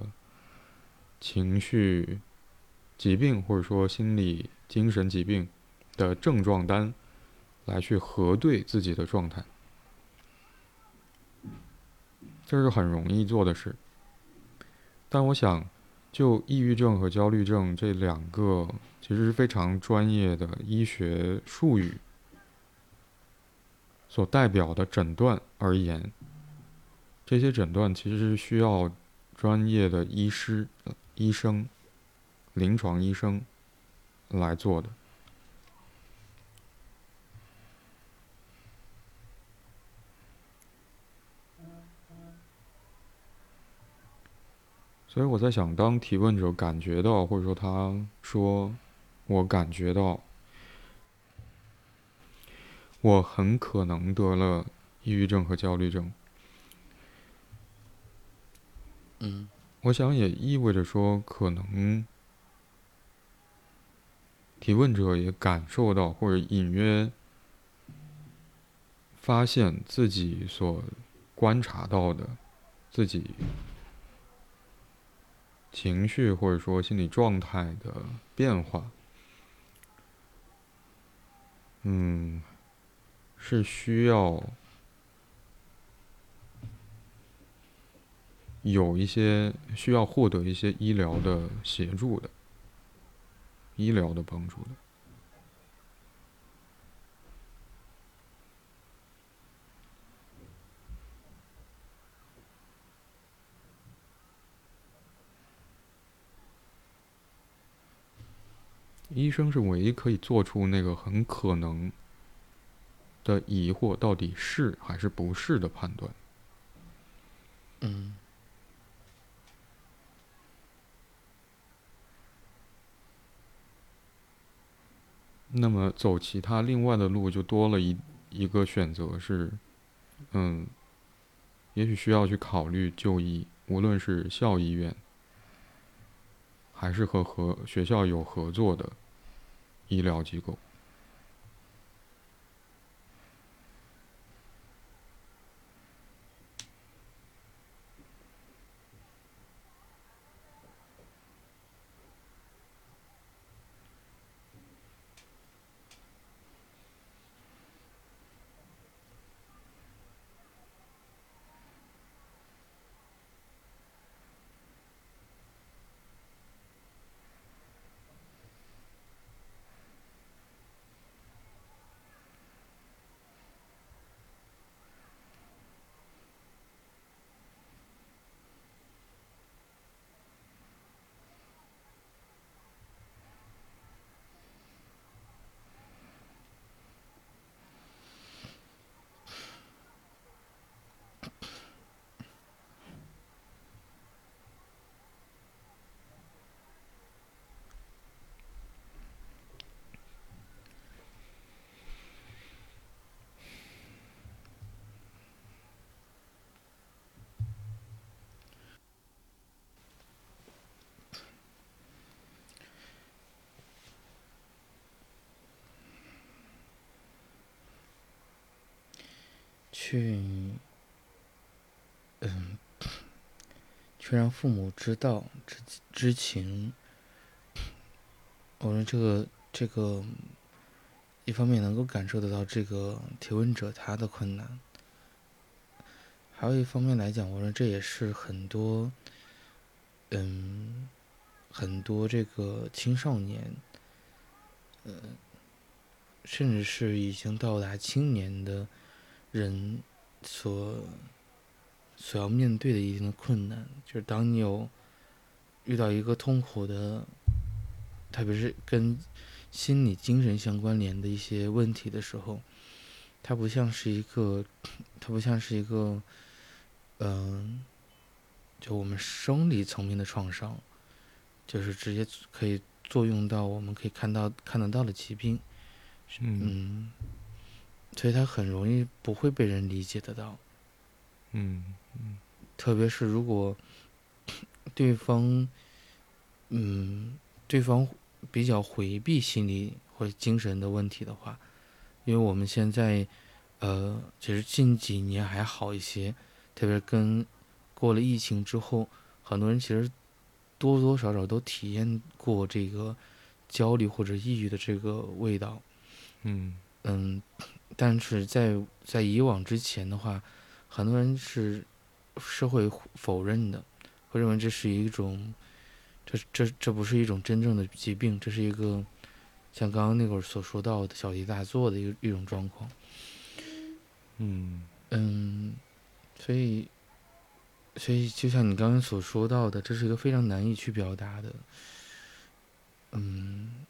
情绪疾病，或者说心理精神疾病的症状单，来去核对自己的状态，这是很容易做的事。但我想。就抑郁症和焦虑症这两个其实是非常专业的医学术语所代表的诊断而言，这些诊断其实是需要专业的医师、医生、临床医生来做的。所以我在想，当提问者感觉到，或者说他说“我感觉到，我很可能得了抑郁症和焦虑症”，嗯，我想也意味着说，可能提问者也感受到，或者隐约发现自己所观察到的自己。情绪或者说心理状态的变化，嗯，是需要有一些需要获得一些医疗的协助的，医疗的帮助的。医生是唯一可以做出那个很可能的疑惑到底是还是不是的判断。嗯。那么走其他另外的路就多了一一个选择是，嗯，也许需要去考虑就医，无论是校医院，还是和和学校有合作的医疗机构。去，嗯，去让父母知道知知情。我说这个这个，一方面能够感受得到这个提问者他的困难，还有一方面来讲，我说这也是很多，嗯，很多这个青少年，呃，甚至是已经到达青年的。人所所要面对的一定的困难，就是当你有遇到一个痛苦的，特别是跟心理、精神相关联的一些问题的时候，它不像是一个，它不像是一个，嗯，就我们生理层面的创伤，就是直接可以作用到我们可以看到看得到的疾病，嗯。所以他很容易不会被人理解得到，嗯嗯，特别是如果对方，嗯，对方比较回避心理或者精神的问题的话，因为我们现在，呃，其实近几年还好一些，特别跟过了疫情之后，很多人其实多多少少都体验过这个焦虑或者抑郁的这个味道，嗯。嗯。但是在在以往之前的话，很多人是是会否认的，会认为这是一种，这这这不是一种真正的疾病，这是一个像刚刚那会儿所说到的小题大做的一一种状况。嗯嗯，所以所以就像你刚刚所说到的，这是一个非常难以去表达的。嗯，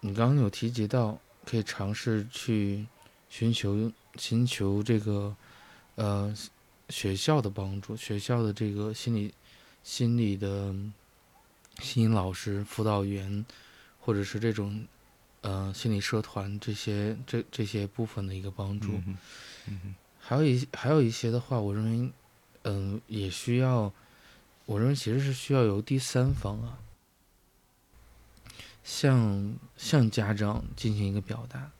你刚刚有提及到可以尝试去。寻求寻求这个，呃，学校的帮助，学校的这个心理心理的心理老师、辅导员，或者是这种呃心理社团这些这这些部分的一个帮助。嗯还有一还有一些的话，我认为，嗯，也需要，我认为其实是需要由第三方啊，向向家长进行一个表达。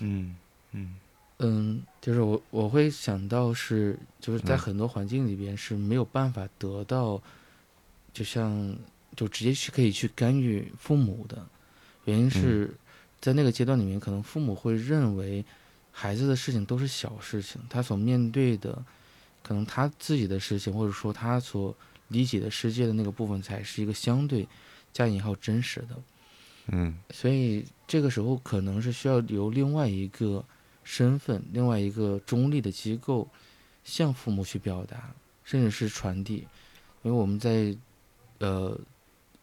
嗯嗯。嗯，就是我我会想到是就是在很多环境里边是没有办法得到，就像就直接去可以去干预父母的，原因是在那个阶段里面，可能父母会认为孩子的事情都是小事情，他所面对的可能他自己的事情，或者说他所理解的世界的那个部分，才是一个相对加引号真实的。嗯，所以这个时候可能是需要由另外一个身份、另外一个中立的机构向父母去表达，甚至是传递。因为我们在呃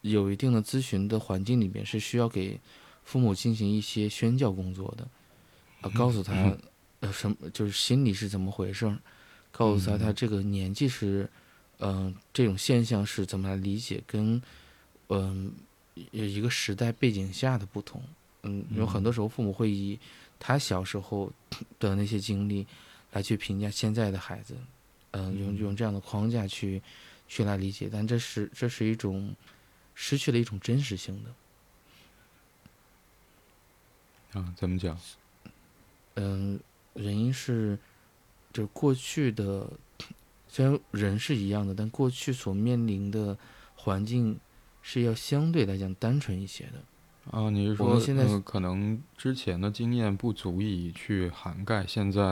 有一定的咨询的环境里面，是需要给父母进行一些宣教工作的，啊，告诉他呃什么就是心理是怎么回事儿，告诉他他这个年纪是，嗯，这种现象是怎么来理解，跟嗯一个时代背景下的不同，嗯，有很多时候父母会以他小时候的那些经历来去评价现在的孩子，嗯，用用这样的框架去去来理解，但这是这是一种失去了一种真实性的。啊，怎么讲？嗯，原因是，就是过去的，虽然人是一样的，但过去所面临的环境是要相对来讲单纯一些的。啊，你是说，现在呃，可能之前的经验不足以去涵盖现在，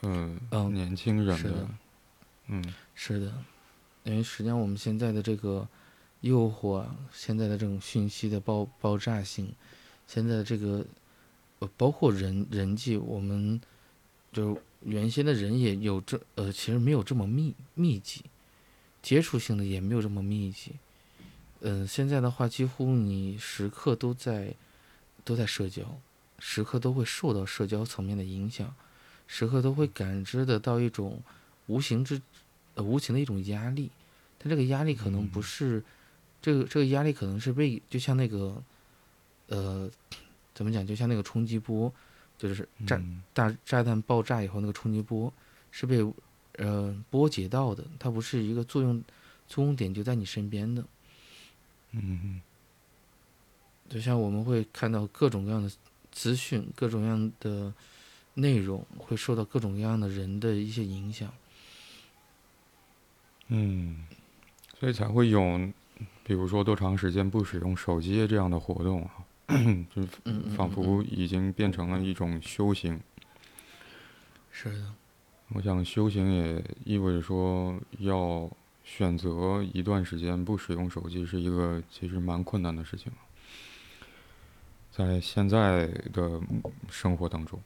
呃，嗯年轻人是的嗯是的，因为实际上我们现在的这个诱惑啊，现在的这种讯息的爆爆炸性，现在的这个呃，包括人人际，我们就是原先的人也有这呃，其实没有这么密密集，接触性的也没有这么密集。嗯、现在的话，几乎你时刻都在都在社交，时刻都会受到社交层面的影响，时刻都会感知得到一种无形之呃无形的一种压力，但这个压力可能不是、这个这个压力可能是被就像那个呃怎么讲，就像那个冲击波，就是炸、嗯。大炸弹爆炸以后那个冲击波是被呃波及到的，它不是一个作用作用点就在你身边的。嗯就像我们会看到各种各样的资讯，各种各样的内容，会受到各种各样的人的一些影响。嗯，所以才会有，比如说多长时间不使用手机这样的活动啊，就嗯，嗯仿嗯佛已经变成了一种修行。是的，我想修行也意味着说，要选择一段时间不使用手机，是一个其实蛮困难的事情。在现在的生活当中，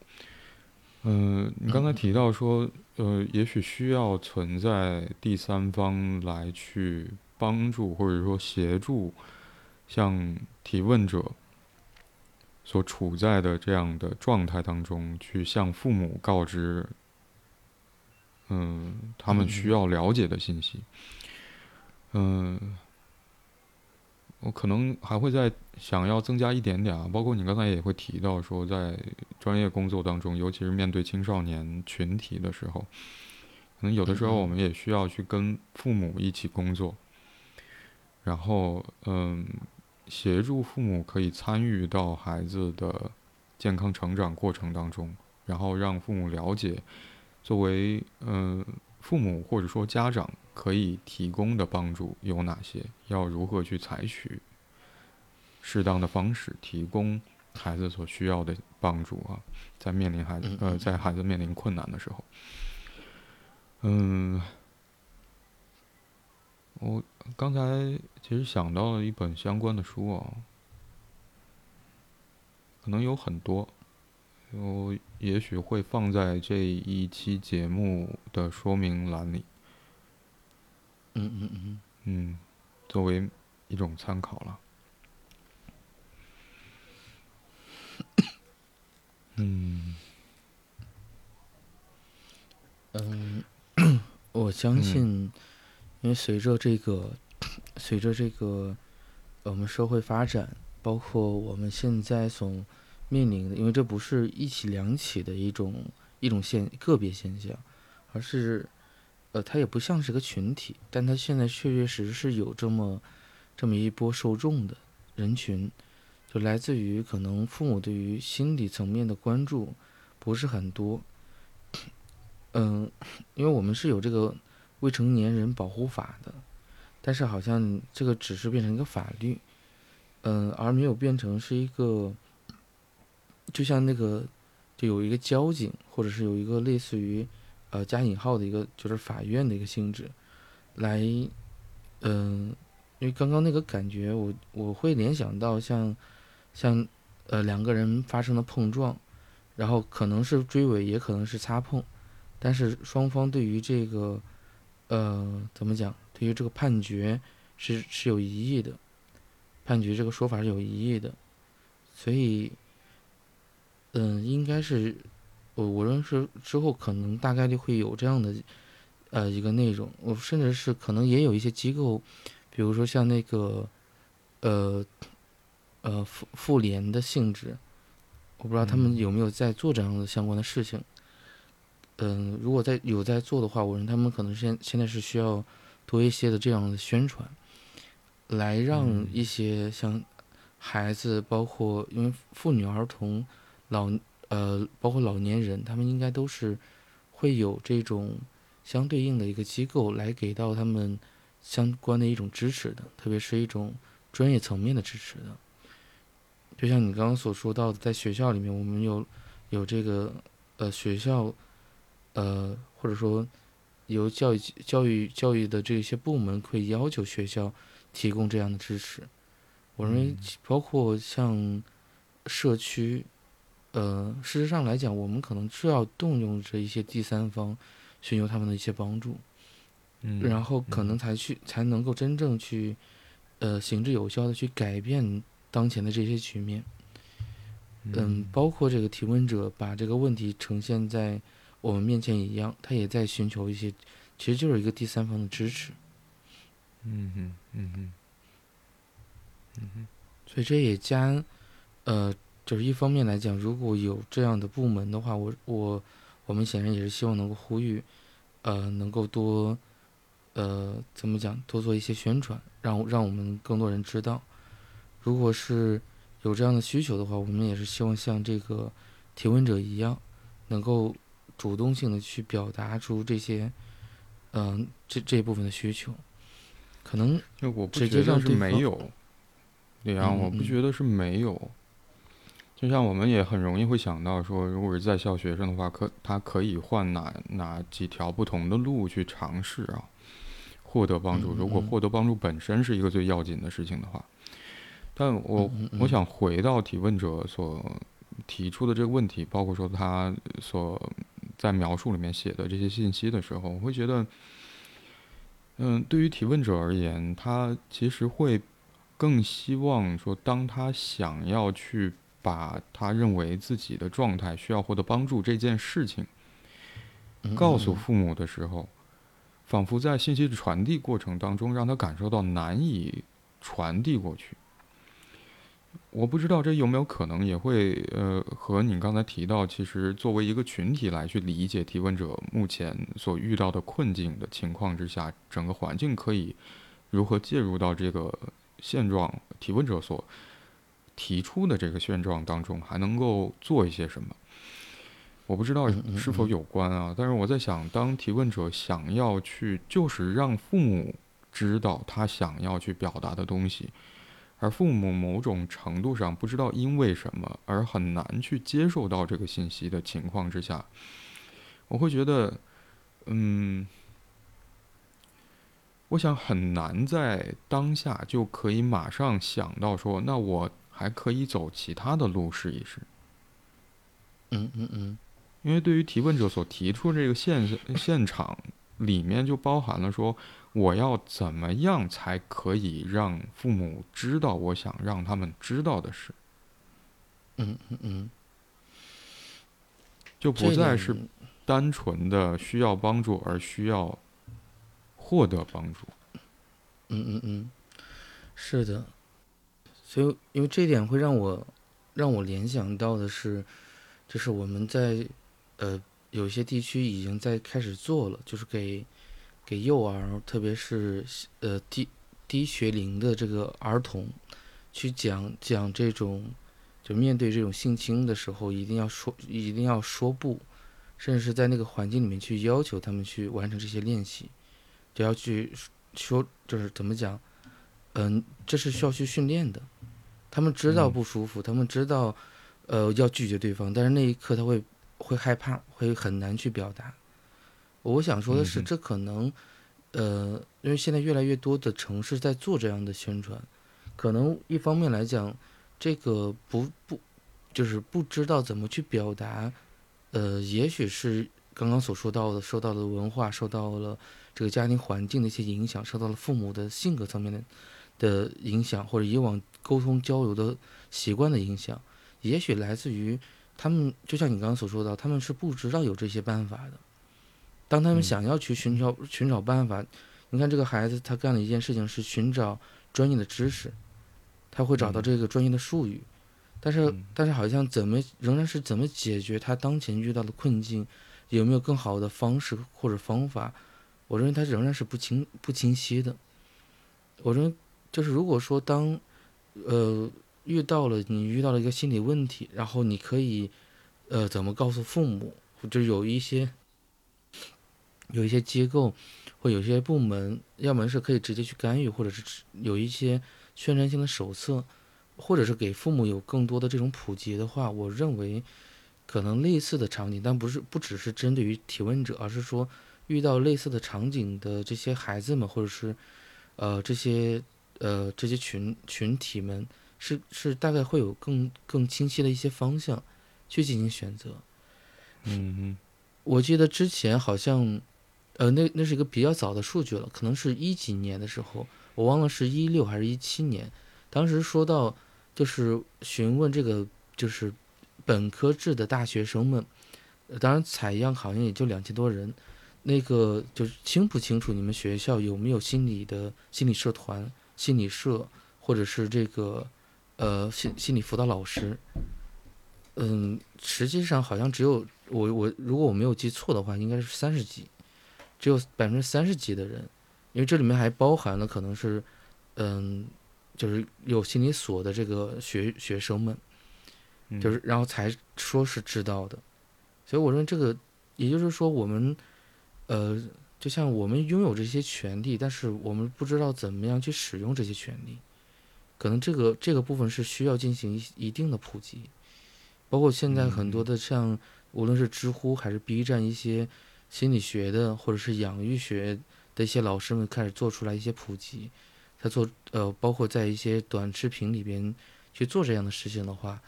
嗯、你刚才提到说，呃，也许需要存在第三方来去帮助或者说协助，像提问者所处在的这样的状态当中，去向父母告知，嗯，他们需要了解的信息。嗯，我可能还会再想要增加一点点啊，包括你刚才也会提到说，在专业工作当中，尤其是面对青少年群体的时候，可能有的时候我们也需要去跟父母一起工作，然后嗯，协助父母可以参与到孩子的健康成长过程当中，然后让父母了解，作为嗯父母或者说家长可以提供的帮助有哪些，要如何去采取适当的方式提供孩子所需要的帮助啊，在面临孩子呃在孩子面临困难的时候，嗯，我刚才其实想到了一本相关的书啊，可能有很多，我也许会放在这一期节目的说明栏里，嗯嗯嗯，嗯，作为一种参考了。嗯嗯，我相信，因为随着这个，随着这个，呃我们社会发展，包括我们现在所面临的，因为这不是一起两起的一种一种现个别现象，而是，呃，它也不像是个群体，但它现在确确实实是有这么这么一波受众的人群，就来自于可能父母对于心理层面的关注不是很多。嗯，因为我们是有这个未成年人保护法的，但是好像这个只是变成一个法律，嗯，而没有变成是一个，就像那个就有一个交警，或者是有一个类似于呃加引号的一个就是法院的一个性质，来，嗯，因为刚刚那个感觉我我会联想到像像呃两个人发生了碰撞，然后可能是追尾，也可能是擦碰。但是双方对于这个，呃，怎么讲？对于这个判决是是有疑义的，判决这个说法是有疑义的，所以，嗯，应该是我我认识之后可能大概率会有这样的呃一个内容，我甚至是可能也有一些机构，比如说像那个呃呃妇妇联的性质，我不知道他们有没有在做这样的相关的事情。嗯，如果在有在做的话，我认为他们可能现现在是需要多一些的这样的宣传。来让一些像孩子，包括因为妇女、儿童、老呃，包括老年人，他们应该都是会有这种相对应的一个机构来给到他们相关的一种支持的，特别是一种专业层面的支持的。就像你刚刚所说到的，在学校里面，我们有有这个呃学校呃或者说由教育教育教育的这些部门会要求学校。提供这样的支持，我认为包括像社区，呃，事实上来讲，我们可能需要动用这一些第三方，寻求他们的一些帮助，嗯，然后可能才去才能够真正去，呃，行之有效的去改变当前的这些局面，嗯，包括这个提问者把这个问题呈现在我们面前一样，他也在寻求一些，其实就是一个第三方的支持。嗯哼，嗯哼，嗯哼，所以这也加，呃，就是一方面来讲，如果有这样的部门的话，我我我们显然也是希望能够呼吁，呃，能够多，呃，怎么讲，多做一些宣传，让让我们更多人知道。如果是有这样的需求的话，我们也是希望像这个提问者一样，能够主动性的去表达出这些，嗯，这这一部分的需求。可能就我不觉得是没有，对啊，我不觉得是没有。就像我们也很容易会想到说，如果是在校学生的话，可他可以换哪哪几条不同的路去尝试啊，获得帮助。如果获得帮助本身是一个最要紧的事情的话，但我我想回到提问者所提出的这个问题，包括说他所在描述里面写的这些信息的时候，我会觉得。嗯，对于提问者而言，他其实会更希望说，当他想要去把他认为自己的状态需要获得帮助这件事情告诉父母的时候，仿佛在信息的传递过程当中，让他感受到难以传递过去。我不知道这有没有可能也会呃和你刚才提到，其实作为一个群体来去理解提问者目前所遇到的困境的情况之下，整个环境可以如何介入到这个现状？提问者所提出的这个现状当中，还能够做一些什么？我不知道是否有关啊。但是我在想，当提问者想要去，就是让父母知道他想要去表达的东西。而父母某种程度上不知道因为什么而很难去接受到这个信息的情况之下，我会觉得，嗯，我想很难在当下就可以马上想到说，那我还可以走其他的路试一试。嗯嗯嗯，因为对于提问者所提出这个现现场里面就包含了说。我要怎么样才可以让父母知道我想让他们知道的事？嗯嗯嗯，就不再是单纯的需要帮助而需要获得帮助。嗯嗯嗯，是的。所以，因为这一点会让我让我联想到的是，就是我们在呃有些地区已经在开始做了，就是给。给幼儿，特别是呃低低学龄的这个儿童，去讲讲这种，就面对这种性侵的时候，一定要说一定要说不，甚至是在那个环境里面去要求他们去完成这些练习，就要去说就是怎么讲，嗯，这是需要去训练的。他们知道不舒服，他们知道呃要拒绝对方，但是那一刻他会会害怕，会很难去表达。我想说的是，这可能，呃，因为现在越来越多的城市在做这样的宣传，可能一方面来讲，这个不不，就是不知道怎么去表达，呃，也许是刚刚所说到的，受到了文化，受到了这个家庭环境的一些影响，受到了父母的性格层面的的影响，或者以往沟通交流的习惯的影响，也许来自于他们，就像你刚刚所说的，他们是不知道有这些办法的。当他们想要去寻找寻找办法，你看这个孩子他干了一件事情是寻找专业的知识，他会找到这个专业的术语，但是但是好像怎么仍然是怎么解决他当前遇到的困境，有没有更好的方式或者方法？我认为他仍然是不清不清晰的。我认为就是如果说当呃遇到了你遇到了一个心理问题，然后你可以呃怎么告诉父母，就有一些。有一些机构或有些部门，要么是可以直接去干预，或者是有一些宣传性的手册，或者是给父母有更多的这种普及的话，我认为可能类似的场景，但不是不只是针对于提问者，而是说遇到类似的场景的这些孩子们，或者是呃这些呃这些群群体们，是是大概会有更更清晰的一些方向去进行选择。嗯嗯，我记得之前好像。呃，那那是一个比较早的数据了，可能是一几年的时候，我忘了是一六还是一七年。当时说到，就是询问这个就是本科制的大学生们，当然采样好像也就两千多人，那个就是清不清楚你们学校有没有心理的心理社团、心理社，或者是这个呃心心理辅导老师？嗯，实际上好像只有我我如果我没有记错的话，应该是三十几。只有百分之三十几的人，因为这里面还包含了可能是，嗯，就是有心理所的这个学学生们，就是然后才说是知道的，所以我认为这个，也就是说我们，呃，就像我们拥有这些权利，但是我们不知道怎么样去使用这些权利，可能这个这个部分是需要进行一一定的普及，包括现在很多的像无论是知乎还是 B 站一些。心理学的或者是养育学的一些老师们开始做出来一些普及，他做呃，包括在一些短视频里边去做这样的事情的话，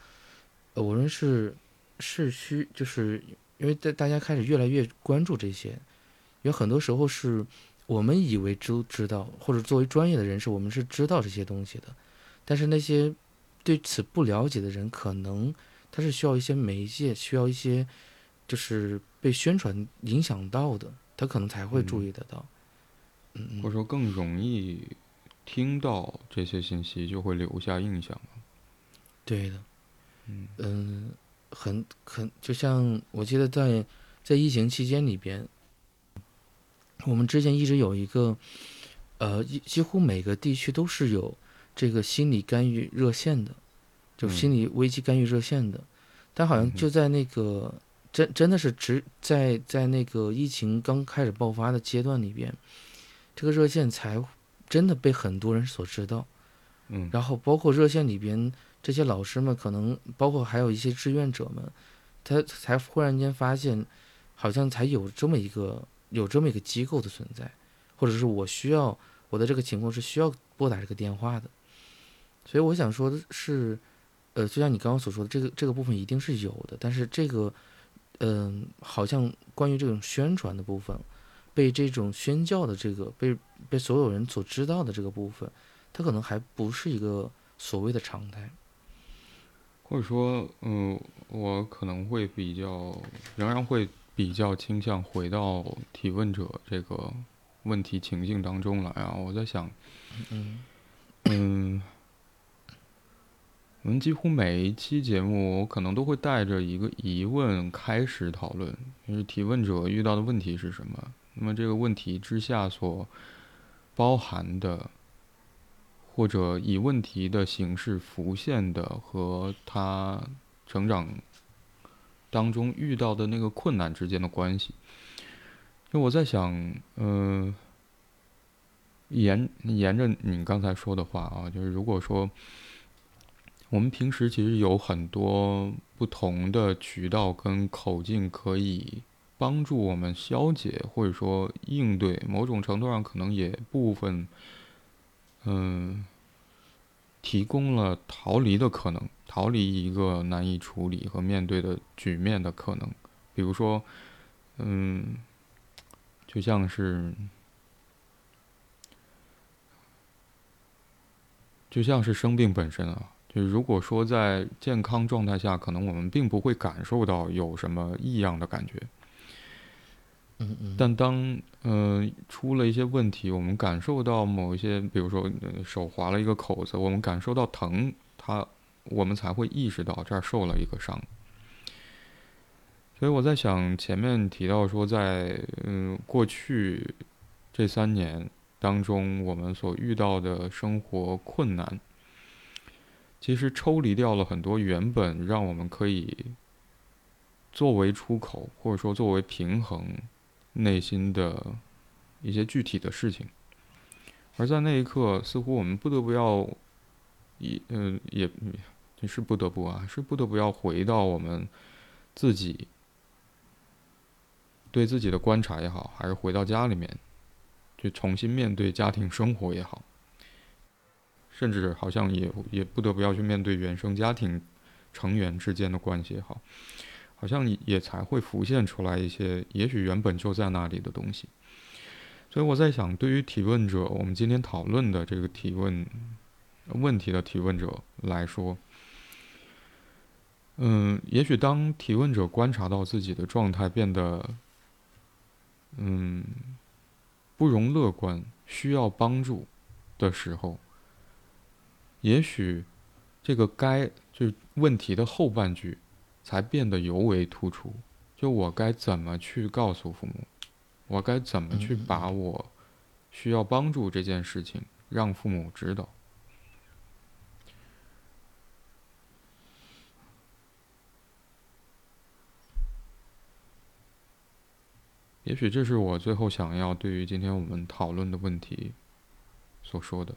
呃，我认为是是需，就是因为在大家开始越来越关注这些，有很多时候是我们以为都知道，或者作为专业的人士，我们是知道这些东西的，但是那些对此不了解的人，可能他是需要一些媒介，需要一些。就是被宣传影响到的，他可能才会注意得到，或者说更容易听到这些信息，就会留下印象。对的，嗯很很，就像我记得在在疫情期间里边，我们之前一直有一个，呃，几乎每个地区都是有这个心理干预热线的，就心理危机干预热线的，但好像就在那个。真真的是只在在那个疫情刚开始爆发的阶段里边，这个热线才真的被很多人所知道，嗯，然后包括热线里边这些老师们，可能包括还有一些志愿者们，他才忽然间发现，好像才有这么一个有这么一个机构的存在，或者是我需要我的这个情况是需要拨打这个电话的，所以我想说的是，呃，就像你刚刚所说的，这个这个部分一定是有的，但是这个。嗯，好像关于这种宣传的部分，被这种宣教的这个被被所有人所知道的这个部分，它可能还不是一个所谓的常态。或者说，嗯，我可能会比较，仍然会比较倾向回到提问者这个问题情境当中来啊。我在想，嗯，嗯。我们几乎每一期节目，我可能都会带着一个疑问开始讨论，就是提问者遇到的问题是什么？那么这个问题之下所包含的，或者以问题的形式浮现的和他成长当中遇到的那个困难之间的关系。就我在想，嗯，沿沿着你刚才说的话啊，就是如果说。我们平时其实有很多不同的渠道跟口径，可以帮助我们消解或者说应对，某种程度上可能也部分，嗯，提供了逃离的可能，逃离一个难以处理和面对的局面的可能。比如说，嗯，就像是。就像是生病本身啊，就如果说在健康状态下，可能我们并不会感受到有什么异样的感觉。嗯嗯，但当呃出了一些问题，我们感受到某一些，比如说手划了一个口子，我们感受到疼，它我们才会意识到这儿受了一个伤。所以我在想，前面提到说，在嗯过去这三年当中，我们所遇到的生活困难，其实抽离掉了很多原本让我们可以作为出口，或者说作为平衡内心的一些具体的事情，而在那一刻，似乎我们不得不要，也嗯也也是不得不啊，是不得不要回到我们自己。对自己的观察也好，还是回到家里面，去重新面对家庭生活也好，甚至好像也也不得不要去面对原生家庭成员之间的关系也好，好像也才会浮现出来一些也许原本就在那里的东西。所以我在想，对于提问者，我们今天讨论的这个提问问题的提问者来说，嗯，也许当提问者观察到自己的状态变得。嗯，不容乐观，需要帮助的时候，也许这个该就问题的后半句才变得尤为突出。就我该怎么去告诉父母？我该怎么去把我需要帮助这件事情让父母知道？也许这是我最后想要对于今天我们讨论的问题所说的。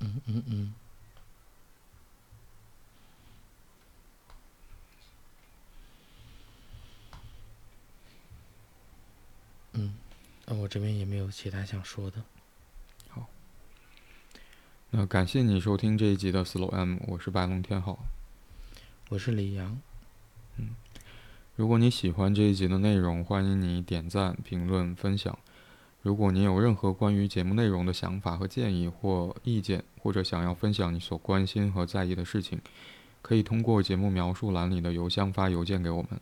嗯嗯嗯。嗯，那我这边也没有其他想说的。好，那感谢你收听这一集的 Slow M，我是白龙天浩，我是李阳。如果你喜欢这一集的内容，欢迎你点赞、评论、分享。如果你有任何关于节目内容的想法和建议或意见，或者想要分享你所关心和在意的事情，可以通过节目描述栏里的邮箱发邮件给我们。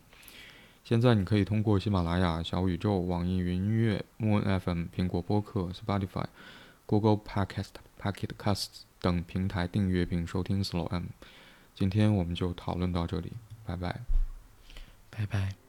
现在你可以通过喜马拉雅、小宇宙、网易云音乐、Moon FM、苹果播客、Spotify、Google Podcast、Pocket Casts 等平台订阅并收听 Slow M。今天我们就讨论到这里，拜拜。拜拜。